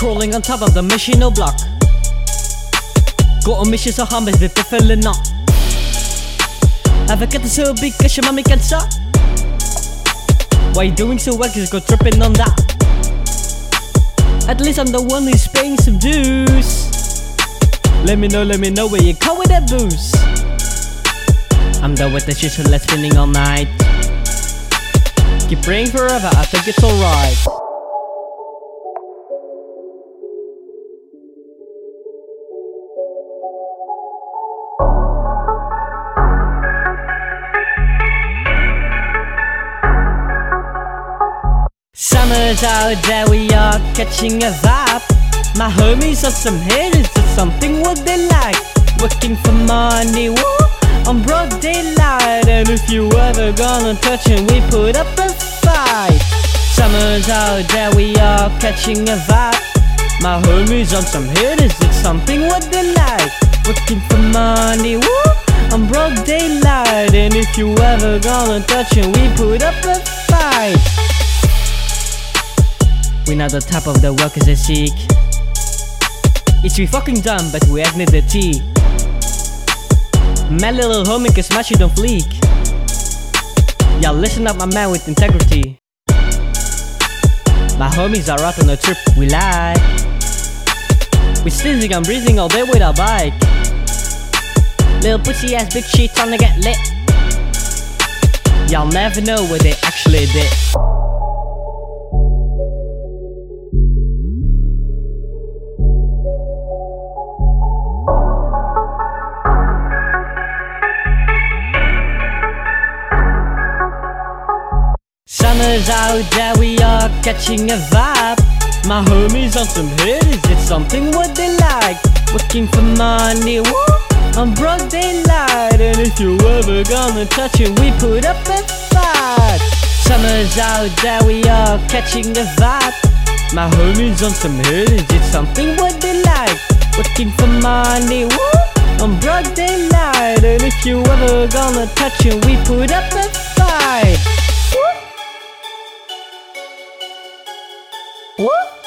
Crawling on top of the machine no block. Got a mission så han vet vi fällorna Jag fick inte så big kanske man kan sa Why you doing so well cause go tripping on that. At least I'm the one who's paying some dues. Let me know, let me know where you come with that booze. I'm done with the shit so let's spinning all night. Keep praying forever, I think it's alright Summer's out there, we are catching a vibe. My homies are some haters, it's something what they like. Working for money, woo, on broad daylight. And if you ever gonna touch him, we put up a fight. Summer's out there, we are catching a vibe. My homies on some haters, it's something what they like. Working for money, woo, I'm broad daylight. And if you ever gonna touch him, we put up a fight. We're not the type of the workers they seek. It's we fucking dumb, but we act the tea. My little homie can smash it on fleek. Y'all listen up, my man with integrity. My homies are out on a trip, we lie. Sneezing and breathing all day with our bike. Little pussy ass bitch, trying to get lit. Y'all never know what they actually did. Summer's out there, we are catching a vibe. My homies on some hitters, it's something what they like. Working for money, woo, on broad daylight. And if you ever gonna touch it, we put up a fight. Summer's out there, we are catching the vibe. My homies on some hitters, it's something what they like. Working for money, woo, on broad daylight. And if you ever gonna touch it, we put up a Whoop!